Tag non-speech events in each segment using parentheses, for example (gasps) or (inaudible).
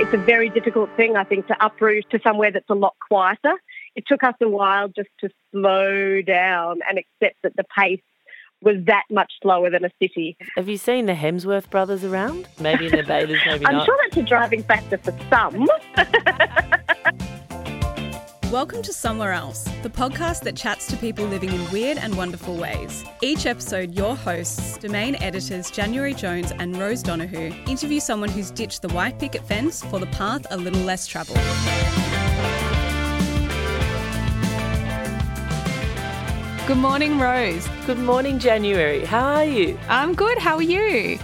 It's a very difficult thing, I think, to uproot to somewhere that's a lot quieter. It took us a while just to slow down and accept that the pace was that much slower than a city. Have you seen the Hemsworth brothers around? Maybe in their bathers, maybe I'm not. sure that's a driving factor for some. (laughs) Welcome to Somewhere Else, the podcast that chats to people living in weird and wonderful ways. Each episode, your hosts, domain editors January Jones and Rose Donahue, interview someone who's ditched the white picket fence for the path a little less travelled. Good morning, Rose. Good morning, January. How are you? I'm good. How are you?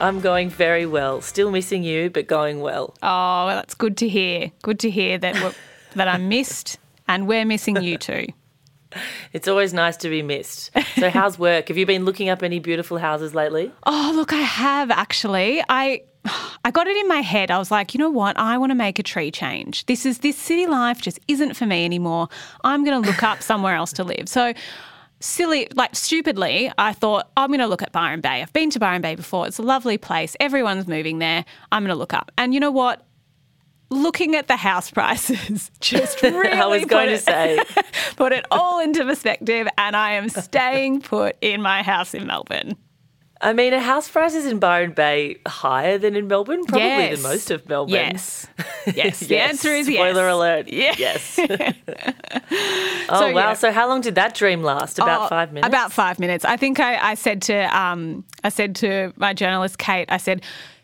I'm going very well. Still missing you, but going well. Oh, well, that's good to hear. Good to hear that we're, that I'm missed and we're missing you too. It's always nice to be missed. So, how's work? Have you been looking up any beautiful houses lately? Oh, look, I have actually. I I got it in my head. I was like, you know what? I want to make a tree change. This is this city life just isn't for me anymore. I'm going to look up (laughs) somewhere else to live. So silly, like stupidly, I thought I'm going to look at Byron Bay. I've been to Byron Bay before. It's a lovely place. Everyone's moving there. I'm going to look up. And you know what? Looking at the house prices (laughs) just really (laughs) I was going put to say. (laughs) put it all into perspective and I am staying put in my house in Melbourne. I mean, are house prices in Byron Bay higher than in Melbourne? Probably Yes. than most of Melbourne. Yes. Yes. The Yes. answer is Spoiler yes. alert. Yeah. Yes. oh, So, wow. yeah. So, how long did that dream last? About Oh, five minutes? About five minutes. I think I, I said to um, I said to my journalist Kate, I said,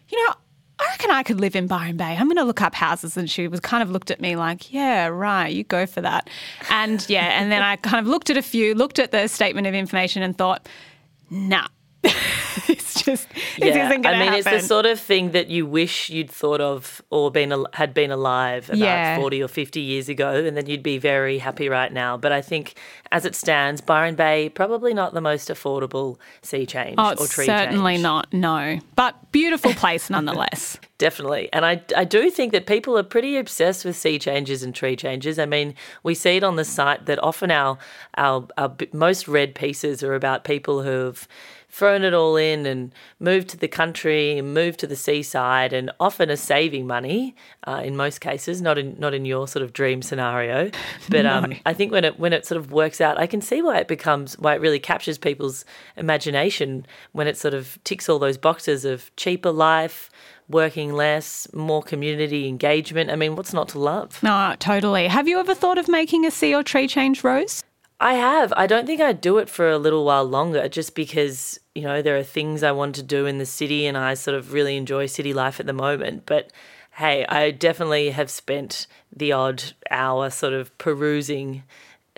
you know, I reckon I could live in Byron Bay. I'm going to look up houses, and she was kind of looked at me like, yeah, right, you go for that. And yeah, and then I kind of looked at a few, looked at the statement of information, and thought, nah. (laughs) it's just it Yeah, isn't going I mean, happen. it's the sort of thing that you wish you'd thought of or been had been alive about Yeah. 40 or 50 years ago, and then you'd be very happy right now. But I think, as it stands, Byron Bay probably not the most affordable sea change Oh, or tree certainly change. not. No, but beautiful place (laughs) nonetheless. Definitely. And I, I do think that people are pretty obsessed with sea changes and tree changes. I mean, we see it on the site that often our, our, our most read pieces are about people who've thrown it all in and moved to the country and moved to the seaside and often are saving money uh, in most cases, not in not in your sort of dream scenario. But um, I think when it when it sort of works out, I can see why it becomes why it really captures people's imagination when it sort of ticks all those boxes of cheaper life, working less, more community engagement. I mean, what's not to love? No, totally. Have you ever thought of making a sea or tree change, Rose? I have. I don't think I'd do it for a little while longer just because, you know, there are things I want to do in the city and I sort of really enjoy city life at the moment. But hey, I definitely have spent the odd hour sort of perusing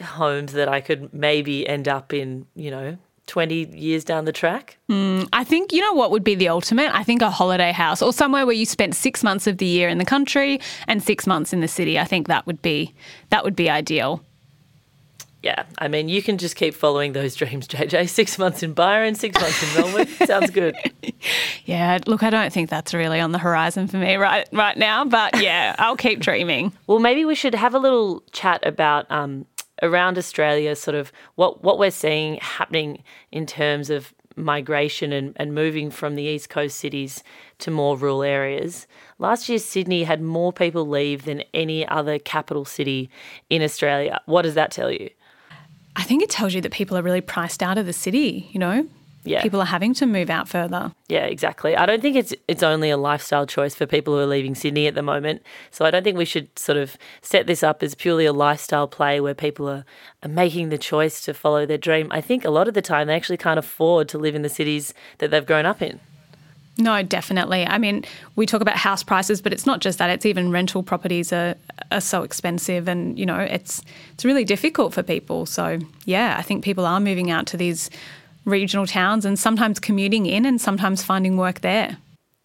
homes that I could maybe end up in, you know, 20 years down the track. Mm, I think you know what would be the ultimate. I think a holiday house or somewhere where you spent six months of the year in the country and six months in the city. I think that would be that would be ideal. Yeah, I mean, you can just keep following those dreams, JJ. (laughs) Six months in Byron, six months in Melbourne. (laughs) Sounds good. Yeah, look, I don't think that's really on the horizon for me right right now, but yeah, I'll keep dreaming. (laughs) Well, maybe we should have a little chat about um, around Australia, sort of what, what we're seeing happening in terms of migration and, and moving from the east coast cities to more rural areas. Last year, Sydney had more people leave than any other capital city in Australia. What does that tell you? I think it tells you that people are really priced out of the city, you know? Yeah. People are having to move out further. Yeah, exactly. I don't think it's it's only a lifestyle choice for people who are leaving Sydney at the moment. So I don't think we should sort of set this up as purely a lifestyle play where people are, are making the choice to follow their dream. I think a lot of the time they actually can't afford to live in the cities that they've grown up in. No, definitely. I mean, we talk about house prices, but it's not just that. It's even rental properties are, are so expensive, and you know, it's it's really difficult for people. So yeah, I think people are moving out to these regional towns and sometimes commuting in, and sometimes finding work there.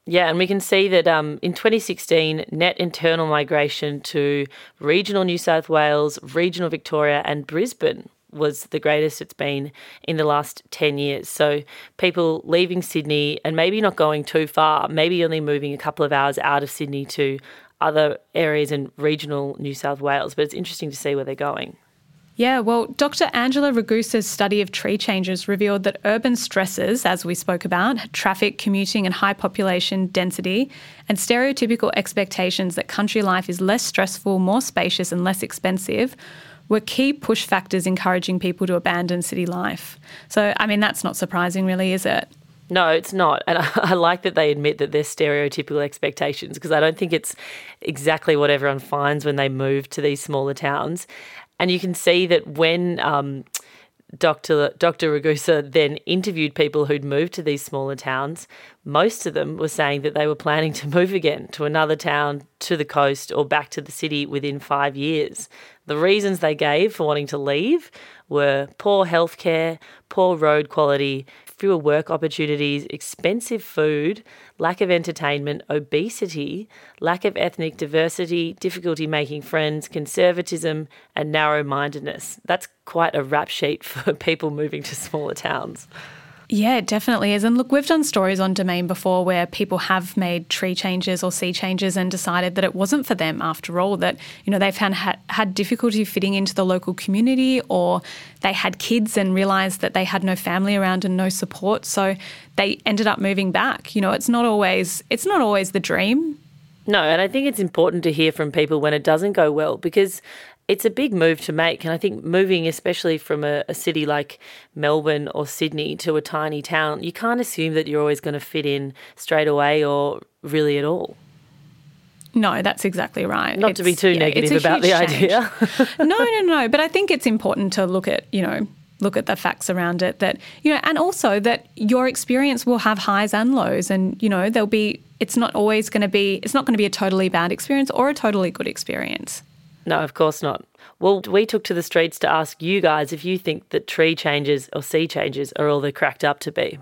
Yeah, and we can see that um, in 2016, net internal migration to regional New South Wales, regional Victoria, and Brisbane was the greatest it's been in the last 10 years. So people leaving Sydney and maybe not going too far, maybe only moving a couple of hours out of Sydney to other areas in regional New South Wales. But it's interesting to see where they're going. Yeah, well, Dr. Angela Ragusa's study of tree changes revealed that urban stresses, as we spoke about, traffic, commuting, and high population density, and stereotypical expectations that country life is less stressful, more spacious, and less expensive, were key push factors encouraging people to abandon city life. So, I mean, that's not surprising, really, is it? No, it's not. And I, (laughs) I, like that they admit that they're stereotypical expectations because I don't think it's exactly what everyone finds when they move to these smaller towns. And you can see that when um, Dr. Dr. Ragusa then interviewed people who'd moved to these smaller towns, most of them were saying that they were planning to (laughs) move again to another town, to the coast, or back to the city within five years. The reasons they gave for wanting to leave were poor healthcare, poor road quality, fewer work opportunities, expensive food, lack of entertainment, obesity, lack of ethnic diversity, difficulty making friends, conservatism, and narrow mindedness. That's quite a rap sheet (laughs) for people moving to smaller towns. Yeah, it definitely is. And look, we've done stories on Domain before where people have made tree changes or sea changes and decided that it wasn't for them after all, that, you know, they've had, had difficulty fitting into the local community or they had kids and realised that they had no family around and no support. So they ended up moving back. You know, it's not always it's not always the dream. No, and I think it's important to hear from people when it doesn't go well because it's a big move to make. And I think moving, especially from a, a, city like Melbourne or Sydney to a tiny town, you can't assume that you're always going to fit in straight away or really at all. No, that's exactly right. Not it's, to be too yeah, negative about the change. idea. (laughs) no, no, no. But I think it's important to look at, you know, look at the facts around it that, you know, and also that your experience will have highs and lows. And, you know, there'll be, it's not always going to be, it's not going to be a totally bad experience or a totally good experience. No, of course not. Well, we took to the streets to ask you guys if you think that tree changes or sea changes are all they're cracked up to be.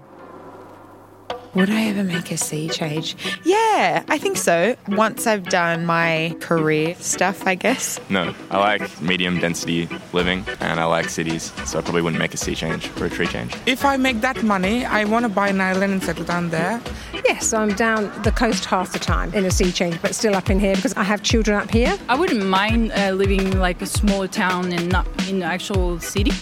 Would I ever make a sea change? Yeah, I think so. Once I've done my career stuff, I guess. No, I like medium density living and I like cities, so I probably wouldn't make a sea change or a tree change. If I make that money, I want to buy an island and settle down there. Yes, I'm down the coast half the time in a sea change, but still up in here because I have children up here. I wouldn't mind uh, living like a small town and not in the actual city.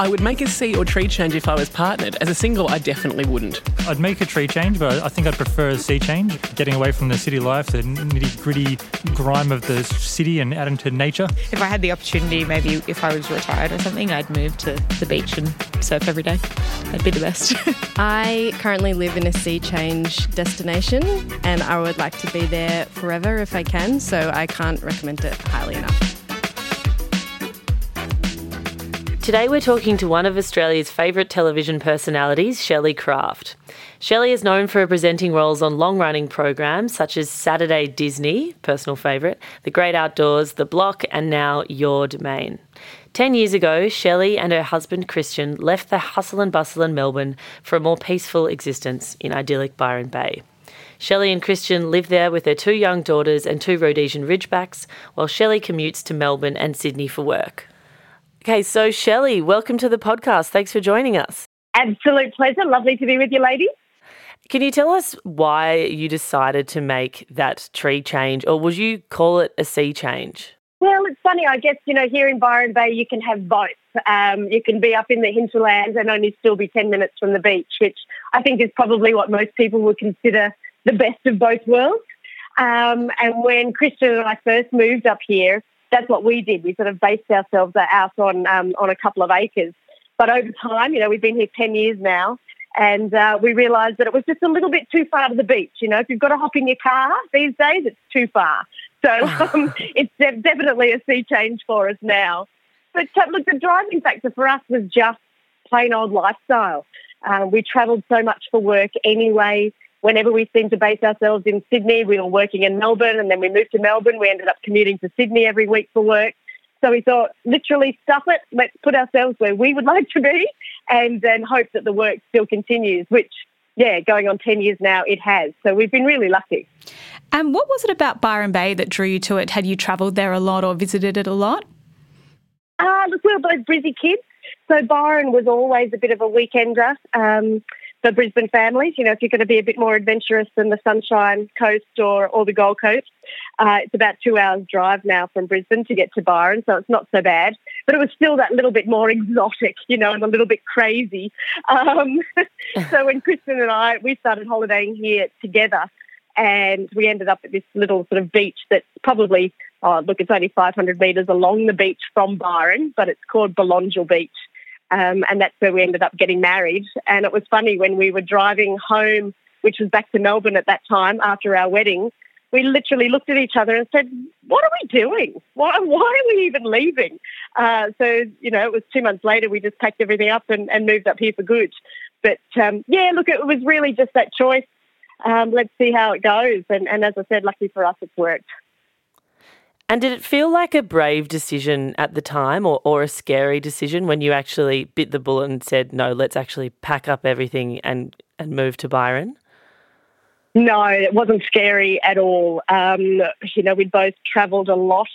I would make a sea or tree change if I was partnered. As a single, I definitely wouldn't. I'd make a tree change, but I think I'd prefer a sea change, getting away from the city life, the nitty gritty grime of the city and out into nature. If I had the opportunity, maybe if I was retired or something, I'd move to the beach and surf every day. That'd be the best. (laughs) I currently live in a sea change destination and I would like to be there forever if I can, so I can't recommend it highly enough. Today we're talking to one of Australia's favourite television personalities, Shelley Craft. Shelley is known for presenting roles on long running programs such as Saturday Disney, personal favourite, The Great Outdoors, The Block, and now Your Domain. Ten years ago, Shelley and her husband Christian left the hustle and bustle in Melbourne for a more peaceful existence in idyllic Byron Bay. Shelley and Christian live there with their two young daughters and two Rhodesian Ridgebacks, while Shelley commutes to Melbourne and Sydney for work. Okay, so Shelley, welcome to the podcast. Thanks for joining us. Absolute pleasure. Lovely to be with you, ladies. Can you tell us why you decided to make that tree change, or would you call it a sea change? Well, it's funny. I guess, you know, here in Byron Bay, you can have both. Um, you can be up in the hinterlands and only still be 10 minutes from the beach, which I think is probably what most people would consider the best of both worlds. Um, and when Christian and I first moved up here, that's what we did. We sort of based ourselves out on um, on a couple of acres. But over time, you know, we've been here ten years now, and uh, we realised that it was just a little bit too far to the beach. You know, if you've got to hop in your car these days, it's too far. So (laughs) um, it's definitely a sea change for us now. But uh, look, the driving factor for us was just plain old lifestyle. Uh, we travelled so much for work anyway whenever we seemed to base ourselves in Sydney, we were working in Melbourne, and then we moved to Melbourne. We ended up commuting to Sydney every week for work. So we thought, literally, stuff it. Let's put ourselves where we would (laughs) like to be, and then hope that the work still continues. Which, yeah, going on ten years now, it has. So we've been really lucky. And what was it about Byron Bay that drew you to it? Had you travelled there a lot or visited it a lot? Ah, uh, look, we were both Brizzy kids. So Byron was always a bit of a weekender. Um, for Brisbane families. You know, if you're going to be a bit more adventurous than the Sunshine Coast or, or the Gold Coast, uh, it's about two hours drive now from Brisbane to get to Byron, so it's not so bad. But it was still that little bit more exotic, you know, and a little bit crazy. Um, (laughs) so when Christian and I we started holidaying here together, and we ended up at this little sort of beach that's probably oh look, it's only 500 metres along the beach from Byron, but it's called Belongil Beach. Um, and that's where we ended up getting married. And it was funny when we were driving home, which was back to Melbourne at that time after our wedding, we literally looked at each other and said, What are we doing? Why, why are we even leaving? Uh, so, you know, it was two months later, we just packed everything up and, and moved up here for good. But um, yeah, look, it was really just that choice. Um, let's see how it goes. And, and as I said, lucky for us, it's worked. And did it feel like a brave decision at the time or, or a scary decision when you actually bit the bullet and said, no, let's actually pack up everything and, and move to Byron? No, it wasn't scary at all. Um, you know, we'd both travelled a lot.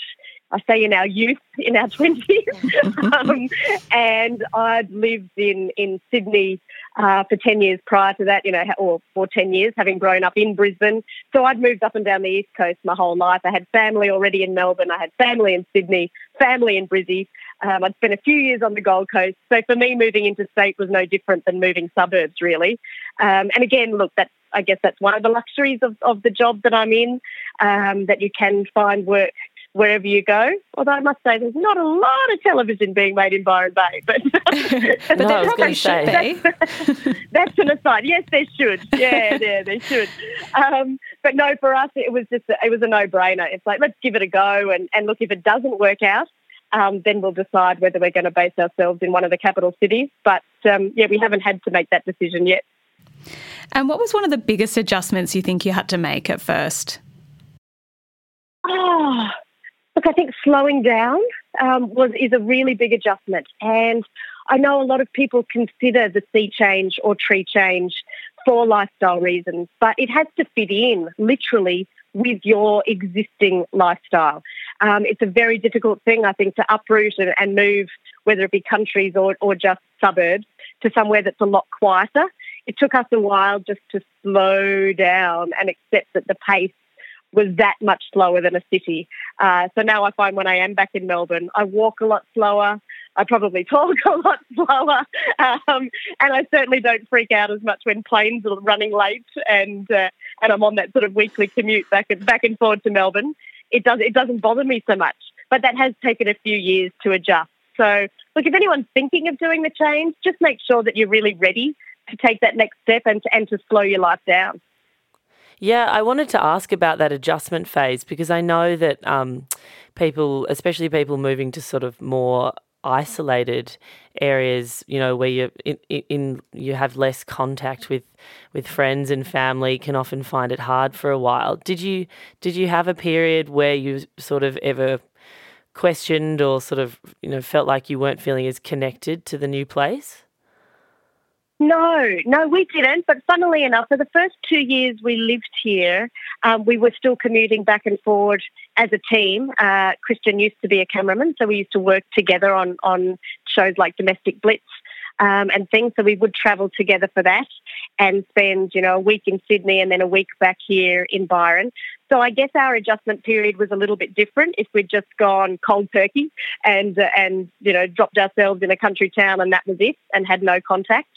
I say in our youth, in our (laughs) 20s. um, and I'd lived in, in Sydney uh, for 10 years prior to that, you know, or for 10 years, having grown up in Brisbane. So I'd moved up and down the East Coast my whole life. I had family already in Melbourne. I had family in Sydney, family in Brizzy. Um, I'd spent a few years on the Gold Coast. So for me, moving interstate was no different than moving suburbs, really. Um, and again, look, that's, I guess that's one of the luxuries of, of the job that I'm in, um, that you can find work wherever you go. Although I must say, there's not a lot of television being made in Byron Bay, but, (laughs) (laughs) but no, there probably should be. That's, (laughs) that's an aside. Yes, there should. Yeah, yeah, there should. Um, but no, for us, it was just a, it was a no-brainer. It's like let's give it a go, and and look if it doesn't work out. Um, then we'll decide whether we're going to base ourselves in one of the capital cities. But um, yeah, we haven't had to make that decision yet. And what was one of the biggest adjustments you think you had to make at first? Oh, Look, I think slowing down um, was is a really big adjustment, and I know a lot of people consider the sea change or tree change for lifestyle reasons, but it has to fit in literally with your existing lifestyle. Um, it's a very difficult thing, I think, to uproot and, and move, whether it be countries or, or just suburbs, to somewhere that's a lot quieter. It took us a while just to slow down and accept that the pace was that much slower than a city. Uh, so now I find when I am back in Melbourne, I walk a lot slower. I probably (laughs) talk a lot slower, um, and I certainly don't freak out as much when planes are running late and uh, and I'm on that sort of weekly commute back and back and forward to Melbourne. It does it doesn't bother me so much, but that has taken a few years to adjust. So look, if anyone's thinking of doing the change, just make sure that you're really ready to take that next step and to, and to slow your life down. Yeah, I wanted to ask about that adjustment phase because I know that um, people, especially people moving to sort of more isolated areas, you know, where you in, in you have less contact with with friends and family, can often find it hard for a while. Did you did you have a period where you sort of ever questioned or sort of you know felt like you weren't feeling as connected to the new place? No, no, we didn't. But funnily enough, for the first two years we lived here, um, we were still commuting back and forward as a team. Uh, Christian used to be a cameraman, so we used to work together on, on shows like Domestic Blitz um, and things. So we would travel together for that and spend, you know, a week in Sydney and then a week back here in Byron. So I guess our adjustment period was a little bit different if we'd just gone cold turkey and uh, and you know dropped ourselves in a country town and that was it and had no contact.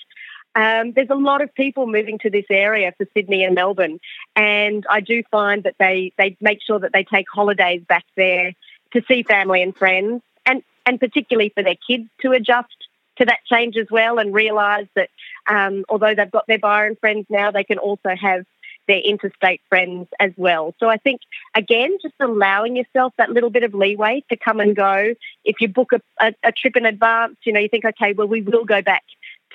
Um, there's a lot of people moving to this area for Sydney and Melbourne, and I do find that they, they make sure that they take holidays back there to see family and friends, and, and particularly for their kids to adjust to that change as well and realise that um, although they've got their Byron friends now, they can also have their interstate friends as well. So I think, again, just allowing yourself that little bit of leeway to come and go. If you book a, a, a trip in advance, you know, you think, okay, well, we will go back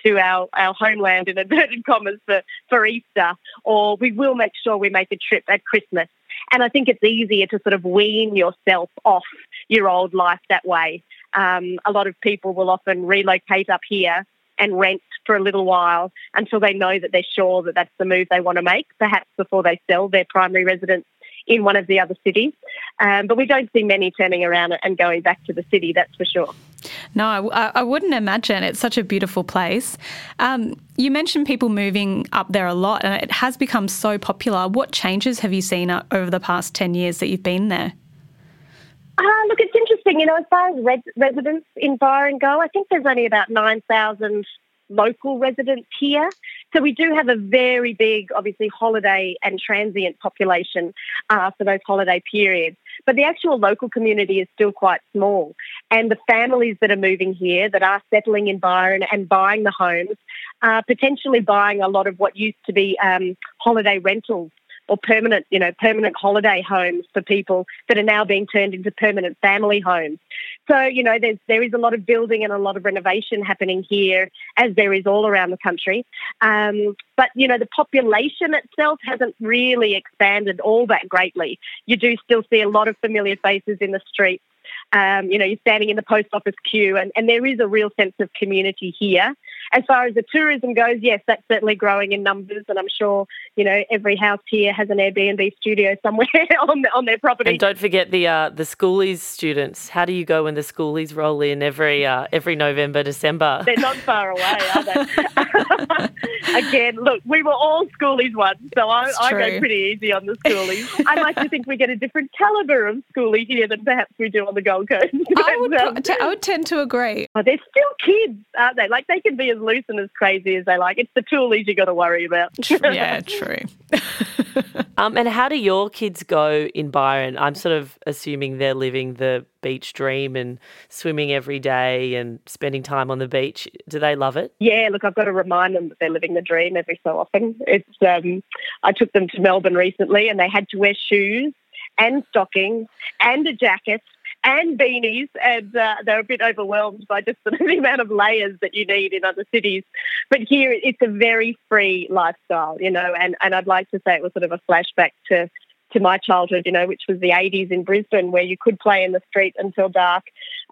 to our, our homeland in inverted commas for, for Easter, or we will make sure we make a trip at Christmas. And I think it's easier to sort of wean yourself off your old life that way. Um, a lot of people will often relocate up here and rent for a little while until they know that they're sure that that's the move they want to make, perhaps before they sell their primary residence in one of the other cities. Um, but we don't see many turning around and going back to the city, that's for sure. No, I, I wouldn't imagine. It's such a beautiful place. Um, you mentioned people moving up there a lot, and it has become so popular. What changes have you seen uh, over the past 10 years that you've been there? Uh, look, it's interesting. You know, as far as res- residents in Byron go, I think there's only about 9,000 local residents here. So we do have a very big, obviously, holiday and transient population uh, for those holiday periods. But the actual local community is still quite small. And the families that are moving here, that are settling in Byron and buying the homes, are potentially buying a lot of what used to be um, holiday rentals or permanent, you know, permanent holiday homes for people that are now being turned into permanent family homes. So, you know, there's there is a lot of building and a lot of renovation happening here, as there is all around the country. Um, but you know, the population itself hasn't really expanded all that greatly. You do still see a lot of familiar faces in the streets. Um, you know, you're standing in the post office queue, and, and there is a real sense of community here. As far as the tourism goes, yes, that's certainly growing in numbers, and I'm sure you know every house here has an Airbnb studio (laughs) somewhere on on their property. And don't forget the uh, the schoolies students. How do you go when the schoolies roll in every uh, every November, December? They're not far away, are they? (laughs) (laughs) Again, look, we were all schoolies once, so I, I go pretty easy on the schoolies. I like to think we get a different calibre of schoolie here than perhaps we do on the Gold Coast. I would, um, I would tend to agree. Oh, they're still kids, aren't they? Like they can be as loose and as crazy as they like. It's the toolies you got to worry about. (laughs) yeah, true. (laughs) um, and how do your kids go in Byron? I'm sort of assuming they're living the beach dream and swimming every day and spending time on the beach. Do they love it? Yeah, look, I've got to remind them that they're living the dream every so often. It's um, I took them to Melbourne recently and they had to wear shoes and stockings and a jacket and beanies, and uh, they're a bit overwhelmed by just (laughs) the amount of layers that you need in other cities. But here, it's a very free lifestyle, you know, and, and I'd like to say it was sort of a flashback to to my childhood, you know, which was the 80s in Brisbane, where you could play in the street until dark.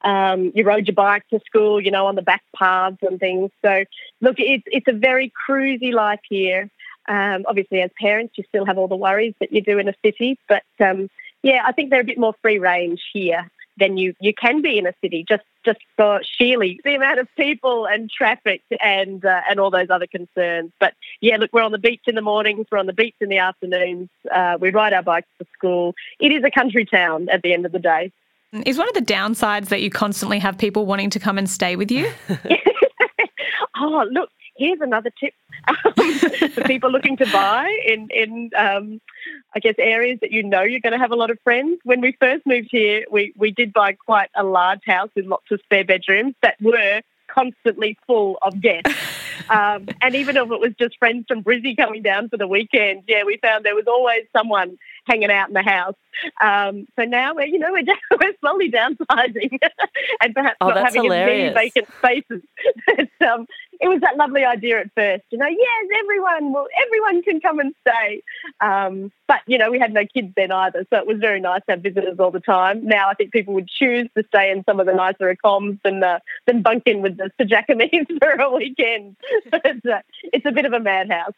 Um, you rode your bike to school, you know, on the back paths and things. So, look, it's it's a very cruisy life here. Um, obviously, as parents, you still have all the worries that you do in a city, but um, yeah, I think they're a bit more free range here than you, you can be in a city just just for sheerly the amount of people and traffic and uh, and all those other concerns. But yeah, look, we're on the beach in the mornings, we're on the beach in the afternoons. Uh, we ride our bikes to school. It is a country town at the end of the day. Is one of the downsides that you constantly have people wanting to come and stay with you? (laughs) oh, look, here's another tip um, (laughs) for people looking to buy in in um, I guess areas that you know you're going to have a lot of friends. When we first moved here, we we did buy quite a large house with lots of spare bedrooms that were constantly full of guests. (laughs) Um, and even if it was just friends from Brizzy coming down for the weekend, yeah, we found there was always someone hanging out in the house. Um, so now we're, you know, we're, (laughs) we're slowly downsizing (laughs) and perhaps oh, not having hilarious. as many vacant spaces. (laughs) but, um, it was that lovely idea at first, you know, yes, everyone will, everyone can come and stay. Um, but, you know, we had no kids then either, so it was very nice to have visitors all the time. Now I think people would choose to stay in some of the nicer accoms than, uh, than bunk in with the Sajacamis for a weekend. it's, uh, it's a bit of a madhouse.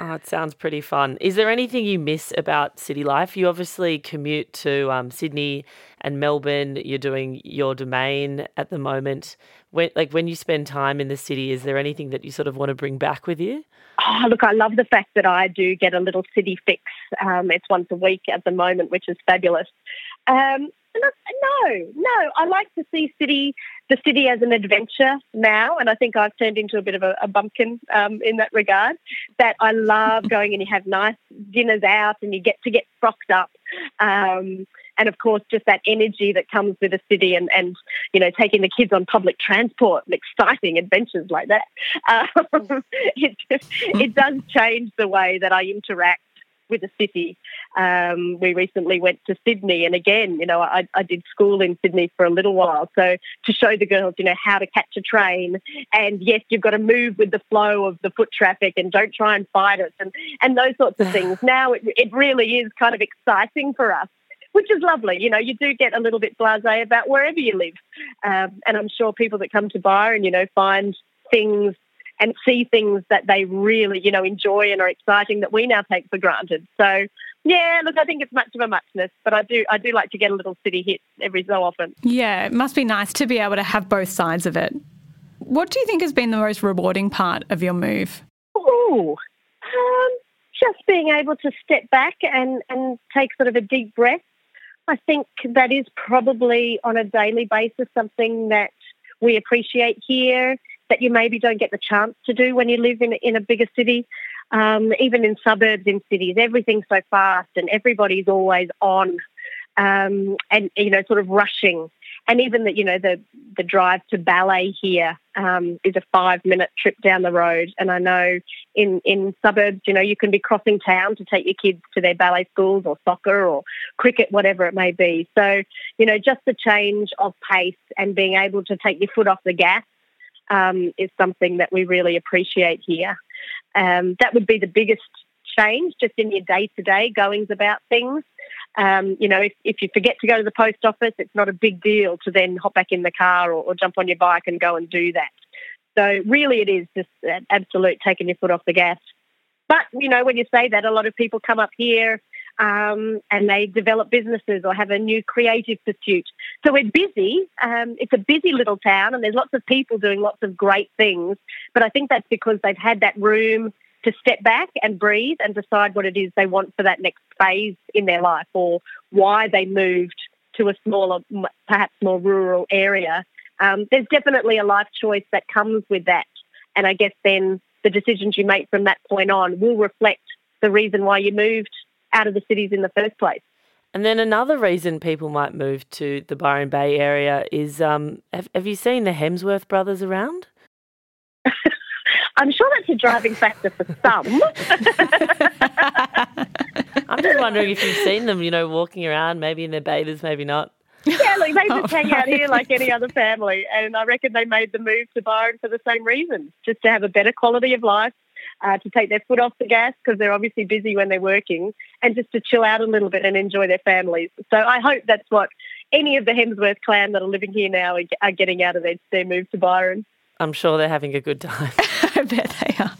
oh, it sounds pretty fun. Is there anything you miss about city life? You obviously commute to um, Sydney and Melbourne. You're doing your domain at the moment. When, like when you spend time in the city, is there anything that you sort of want to bring back with you? Oh, look, I love the fact that I do get a little city fix. Um, it's once a week at the moment, which is fabulous. Um, no, no, I like to see city the city as an adventure now, and I think I've turned into a bit of a, a bumpkin um, in that regard. That I love (laughs) going and you have nice dinners out, and you get to get frocked up. Um, and of course, just that energy that comes with a city, and, and you know, taking the kids on public transport and exciting adventures like that. (laughs) Um, it it does change the way that I interact with a city. Um, we recently went to Sydney, and again, you know, I, I, did school in Sydney for a little while. So to show the girls, you know, how to catch a train, and yes, you've got to move with the flow of the foot traffic, and don't try and fight it, and and those sorts of (sighs) things. Now it, it really is kind of exciting for us. Which is lovely. You know, you do get a little bit blasé about wherever you live. Um, and I'm sure people that come to Byron, you know, find things and see things that they really, you know, enjoy and are exciting that we now take for granted. So, Yeah, look, I think it's much of a muchness, but I do I do like to get a little city hit every so often. Yeah, it must be nice to be able to have both sides of it. What do you think has been the most rewarding part of your move? Oh, um, just being able to step back and, and take sort of a deep breath. I think that is probably on a daily basis something that we appreciate here that you maybe don't get the chance to do when you live in, in a bigger city. Um, even in suburbs in cities, everything's so fast and everybody's always on um, and, you know, sort of rushing. And even that, you know, the, the drive to ballet here um, is a five minute trip down the road. And I know in, in suburbs, you know, you can be crossing town to take your kids to their ballet schools or soccer or cricket, whatever it may be. So, you know, just the change of pace and being able to take your foot off the gas um, is something that we really appreciate here. Um, that would be the biggest change just in your day to day goings about things. Um, you know, if, if you forget to go to the post office, it's not a big deal to then hop back in the car or, or jump on your bike and go and do that. So really, it is just absolute taking your foot off the gas. But you know, when you say that, a lot of people come up here um, and they develop businesses or have a new creative pursuit. So we're busy. Um, it's a busy little town, and there's lots of people doing lots of great things. But I think that's because they've had that room to step back and breathe and decide what it is they want for that next phase in their life or why they moved to a smaller, perhaps more rural area. Um, there's definitely a life choice that comes with that. And I guess then the decisions you make from that point on will reflect the reason why you moved out of the cities in the first place. And then another reason people might move to the Byron Bay area is um, have, have you seen the Hemsworth brothers around? (laughs) I'm sure that's a driving factor for some. (laughs) I'm just wondering if you've seen them, you know, walking around, maybe in their bathers, maybe not. Yeah, like they just (laughs) hang out here like any other family. And I reckon they made the move to Byron for the same reason, just to have a better quality of life, uh, to take their foot off the gas because they're obviously busy when they're working, and just to chill out a little bit and enjoy their families. So I hope that's what any of the Hemsworth clan that are living here now are getting out of their, their move to Byron. I'm sure they're having a good time. (laughs) I bet they are.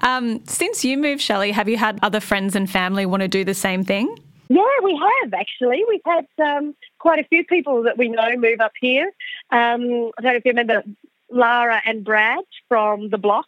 Um, since you moved, Shelley, have you had other friends and family want to do the same thing? Yeah, we have actually. We've had um, quite a few people that we know move up here. Um, I don't know if you remember Lara and Brad from The Block.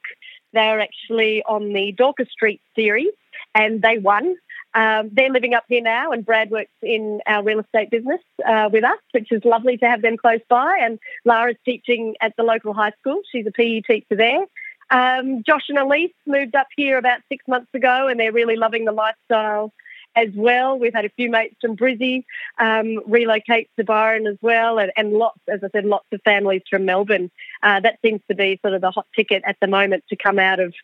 They're actually on the Dorcas Street series and they won. Um, they're living up here now, and Brad works in our real estate business uh, with us, which is lovely to have them close by. And Lara's teaching at the local high school. She's a PE teacher there. Um, Josh and Elise moved up here about six months ago, and they're really loving the lifestyle as well. We've had a few mates from Brizzy um, relocate to Byron as well, and, and, lots, as I said, lots of families from Melbourne. Uh, that seems to be sort of the hot ticket at the moment to come out of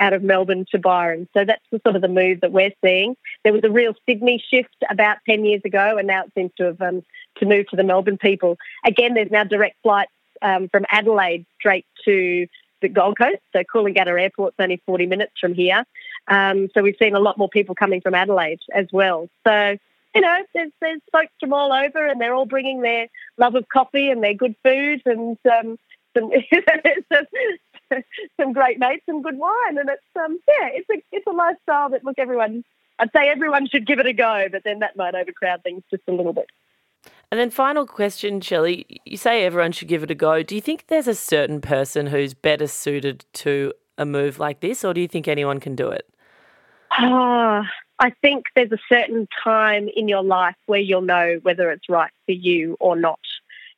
out of Melbourne to Byron. So that's the sort of the move that we're seeing. There was a real Sydney shift about 10 years ago, and now it seems to have um, to move to the Melbourne people. Again, there's now direct flights um, from Adelaide straight to the Gold Coast. So Coolangatta Airport's only 40 minutes from here. Um, so we've seen a lot more people coming from Adelaide as well. So you know, there's there's folks from all over, and they're all bringing their love of coffee and their good food and um, some (laughs) some great mates and good wine, and it's um yeah, it's a it's a lifestyle that look everyone. I'd say everyone should give it a go, but then that might overcrowd things just a little bit. And then final question, Shelley. You say everyone should give it a go. Do you think there's a certain person who's better suited to a move like this, or do you think anyone can do it? Ah, I think there's a certain time in your life where you'll know whether it's right for you or not.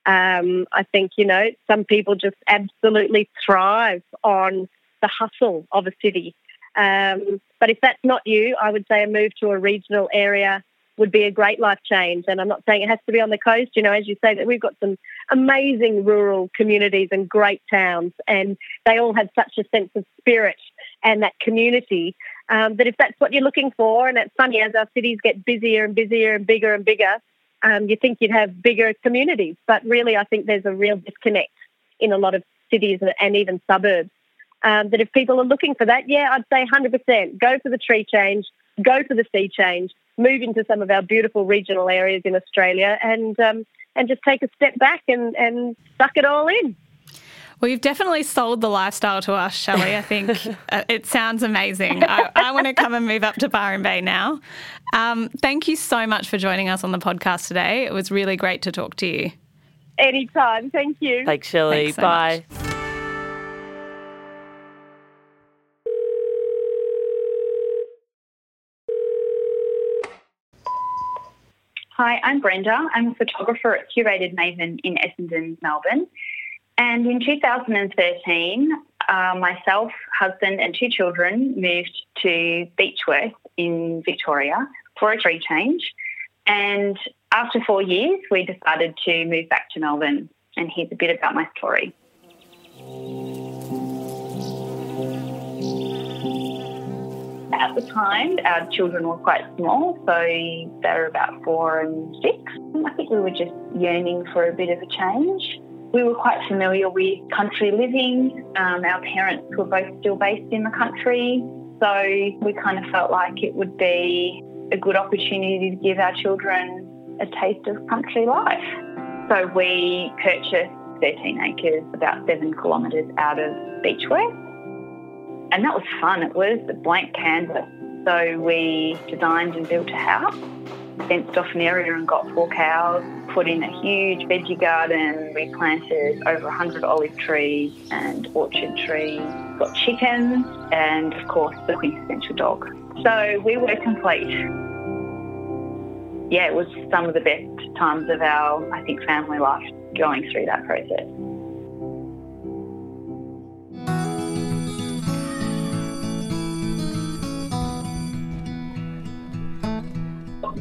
Um, I think, you know, some people just absolutely thrive on the hustle of a city. Um, but if that's not you, I would say a move to a regional area would be a great life change. And I'm not saying it has to be on the coast. You know, as you say, that we've got some amazing rural communities and great towns, and they all have such a sense of spirit and that community. Um, that if that's what you're looking for, and it's funny as our cities get busier and busier and bigger and bigger, um, you think you'd have bigger communities. But really, I think there's a real disconnect in a lot of cities and even suburbs. Um, that if people are looking for that, yeah, I'd say 100%. Go for the tree change, go for the sea change, move into some of our beautiful regional areas in Australia, and um, and just take a step back and, and suck it all in. Well, you've definitely sold the lifestyle to us, Shelley. I think (laughs) uh, it sounds amazing. I, I want to come and move up to Byron Bay now. Um, thank you so much for joining us on the podcast today. It was really great to talk to you. Anytime. Thank you. Thanks, Shelley. Thanks so Bye. Hi, I'm Brenda. I'm a photographer at Curated Maven in Essendon, Melbourne. And in 2013, uh, myself, husband, and two children moved to Beechworth in Victoria for a tree change. And after four years, we decided to move back to Melbourne. And here's a bit about my story. At the time, our children were quite small, so they were about four and six. I think we were just yearning for a bit of a change. We were quite familiar with country living. Um, our parents were both still based in the country, so we kind of felt like it would be a good opportunity to give our children a taste of country life. So we purchased 13 acres, about seven kilometres out of Beechworth. And that was fun. It was a blank canvas. So we designed and built a house, fenced off an area and got four cows, put in a huge veggie garden. We planted over 100 olive trees and orchard trees, got chickens, and of course the quintessential dog. So we were complete. Yeah, it was some of the best times of our, I think, family life going through that process.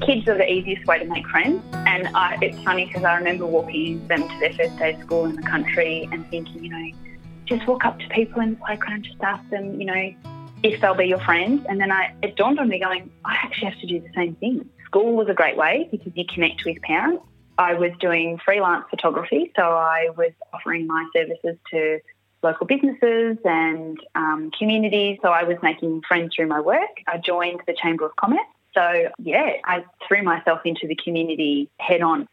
Kids are the easiest way to make friends. And I, it's funny because I remember walking them to their first day of school in the country and thinking, you know, just walk up to people and why can't just ask them, you know, if they'll be your friends? And then I, it dawned on me going, I actually have to do the same thing. School was a great way because you connect with parents. I was doing freelance photography, so I was offering my services to local businesses and um, communities. So I was making friends through my work. I joined the Chamber of Commerce so, yeah, I threw myself into the community head on.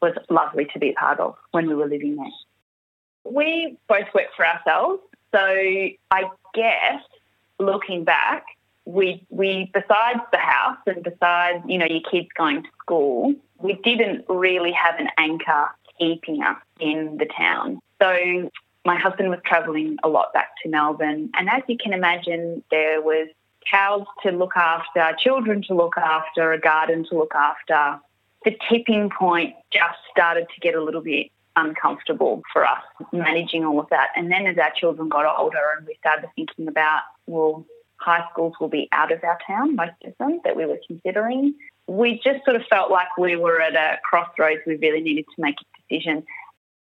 Was lovely to be a part of when we were living there. We both work for ourselves. So, I guess looking back, we, we, besides the house and besides, you know, your kids going to school, we didn't really have an anchor keeping us in the town. So, my husband was travelling a lot back to Melbourne. And as you can imagine, there was cows to look after, children to look after, a garden to look after. The tipping point just started to get a little bit uncomfortable for us managing all of that. And then as our children got older and we started thinking about, well, high schools will be out of our town, most of them that we were considering, we just sort of felt like we were at a crossroads. We really needed to make a decision.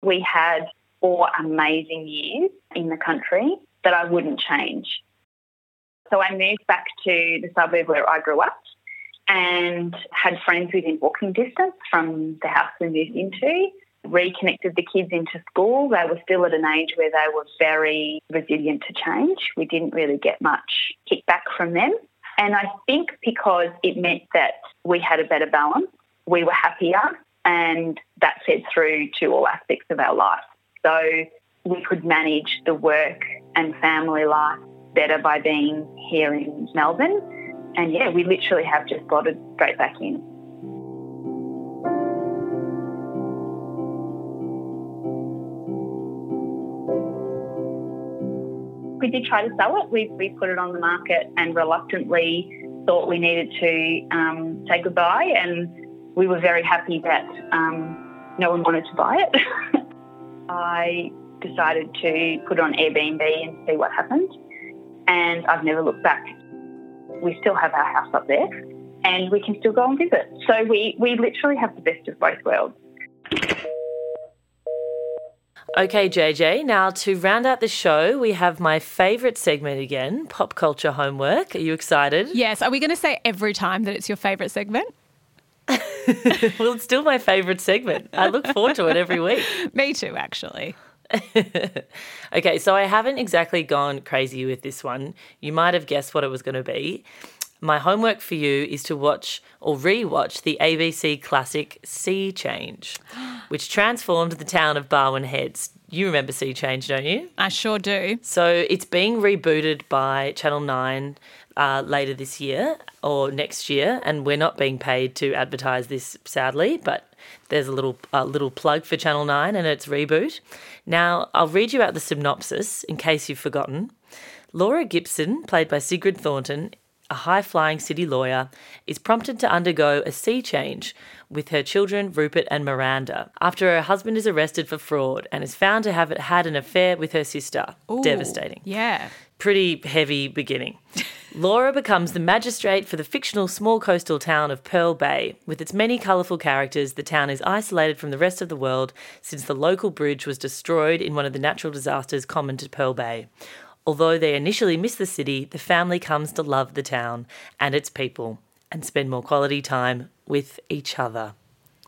We had four amazing years in the country that I wouldn't change. So I moved back to the suburb where I grew up and had friends within walking distance from the house we moved into. Reconnected the kids into school. They were still at an age where they were very resilient to change. We didn't really get much kickback from them. And I think because it meant that we had a better balance, we were happier, and that fed through to all aspects of our life. So we could manage the work and family life better by being here in Melbourne. And yeah, we literally have just slotted straight back in. We did try to sell it. We, we put it on the market and reluctantly thought we needed to um, say goodbye. And we were very happy that um, no one wanted to buy it. (laughs) I decided to put on Airbnb and see what happened and I've never looked back. We still have our house up there and we can still go and visit. So we, we literally have the best of both worlds. Okay, JJ, now to round out the show, we have my favourite segment again pop culture homework. Are you excited? Yes. Are we going to say every time that it's your favourite segment? (laughs) well, it's still my favourite segment. I look forward to it every week. (laughs) Me too, actually. (laughs) okay, so I haven't exactly gone crazy with this one. You might have guessed what it was going to be. my homework for you is to watch or re-watch the ABC classic Sea Change, (gasps) which transformed the town of Barwon Heads. You remember Sea Change, don't you? I sure do. So it's being rebooted by Channel 9 uh, later this year or next year, and we're not being paid to advertise this, sadly, but there's a little a little plug for Channel 9 and its reboot. Now, I'll read you out the synopsis in case you've forgotten. Laura Gibson, played by Sigrid Thornton, a high flying city lawyer, is prompted to undergo a sea change with her children, Rupert and Miranda, after her husband is arrested for fraud and is found to have had an affair with her sister. Ooh, Devastating. Yeah. Pretty heavy beginning. (laughs) Laura becomes the magistrate for the fictional small coastal town of Pearl Bay. With its many colourful characters, the town is isolated from the rest of the world since the local bridge was destroyed in one of the natural disasters common to Pearl Bay. Although they initially miss the city, the family comes to love the town and its people and spend more quality time with each other.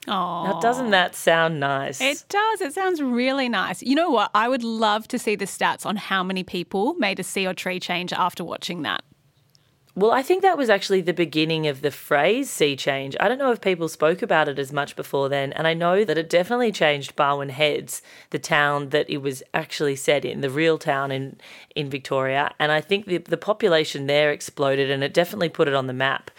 Oh, Now, doesn't that sound nice? It does. It sounds really nice. You know what? I would love to see the stats on how many people made a sea or tree change after watching that. Well, I think that was actually the beginning of the phrase sea change. I don't know if people spoke about it as much before then, and I know that it definitely changed Barwon Heads, the town that it was actually set in, the real town in, in Victoria. And I think the, the population there exploded and it definitely put it on the map.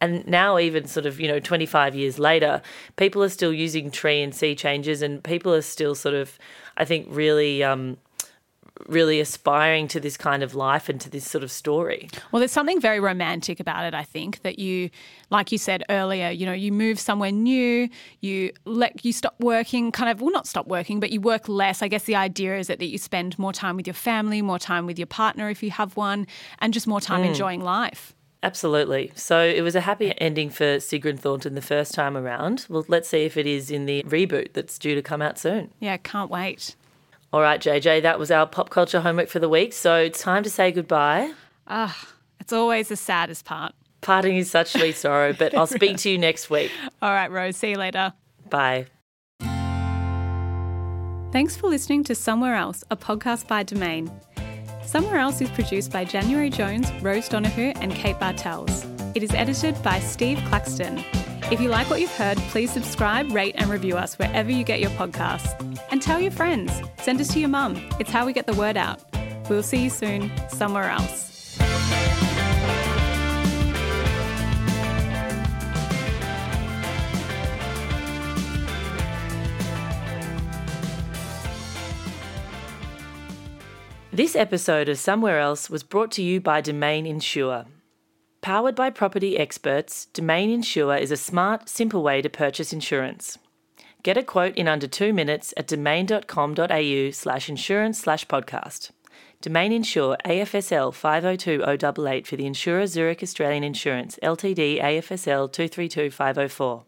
And now, even sort of, you know, 25 years later, people are still using tree and sea changes, and people are still sort of, I think, really. Um, really aspiring to this kind of life and to this sort of story. Well, there's something very romantic about it, I think, that you, like you said earlier, you know, you move somewhere new, you let you stop working, kind of, well, not stop working, but you work less. I guess the idea is that, that you spend more time with your family, more time with your partner if you have one, and just more time Mm. enjoying life. Absolutely. So it was a happy ending for Sigrid Thornton the first time around. Well, let's see if it is in the reboot that's due to come out soon. Yeah, can't wait. All right, JJ, that was our pop culture homework for the week. So it's time to say goodbye. Ah, it's always the saddest part. Parting is such sweet sorrow, but I'll speak to you next week. (laughs) All right, Rose, see you later. Bye. Thanks for listening to Somewhere Else, a podcast by Domain. Somewhere Else is produced by January Jones, Rose Donahue, and Kate Bartels. It is edited by Steve Claxton. If you like what you've heard, please subscribe, rate, and review us wherever you get your podcasts. And tell your friends. Send us to your mum. It's how we get the word out. We'll see you soon, somewhere else. This episode of Somewhere Else was brought to you by Domain Insure. Powered by property experts, Domain Insure is a smart, simple way to purchase insurance. Get a quote in under two minutes at domain.com.au slash insurance slash podcast. Domain Insure AFSL 502088 for the insurer Zurich Australian Insurance, LTD AFSL 232504.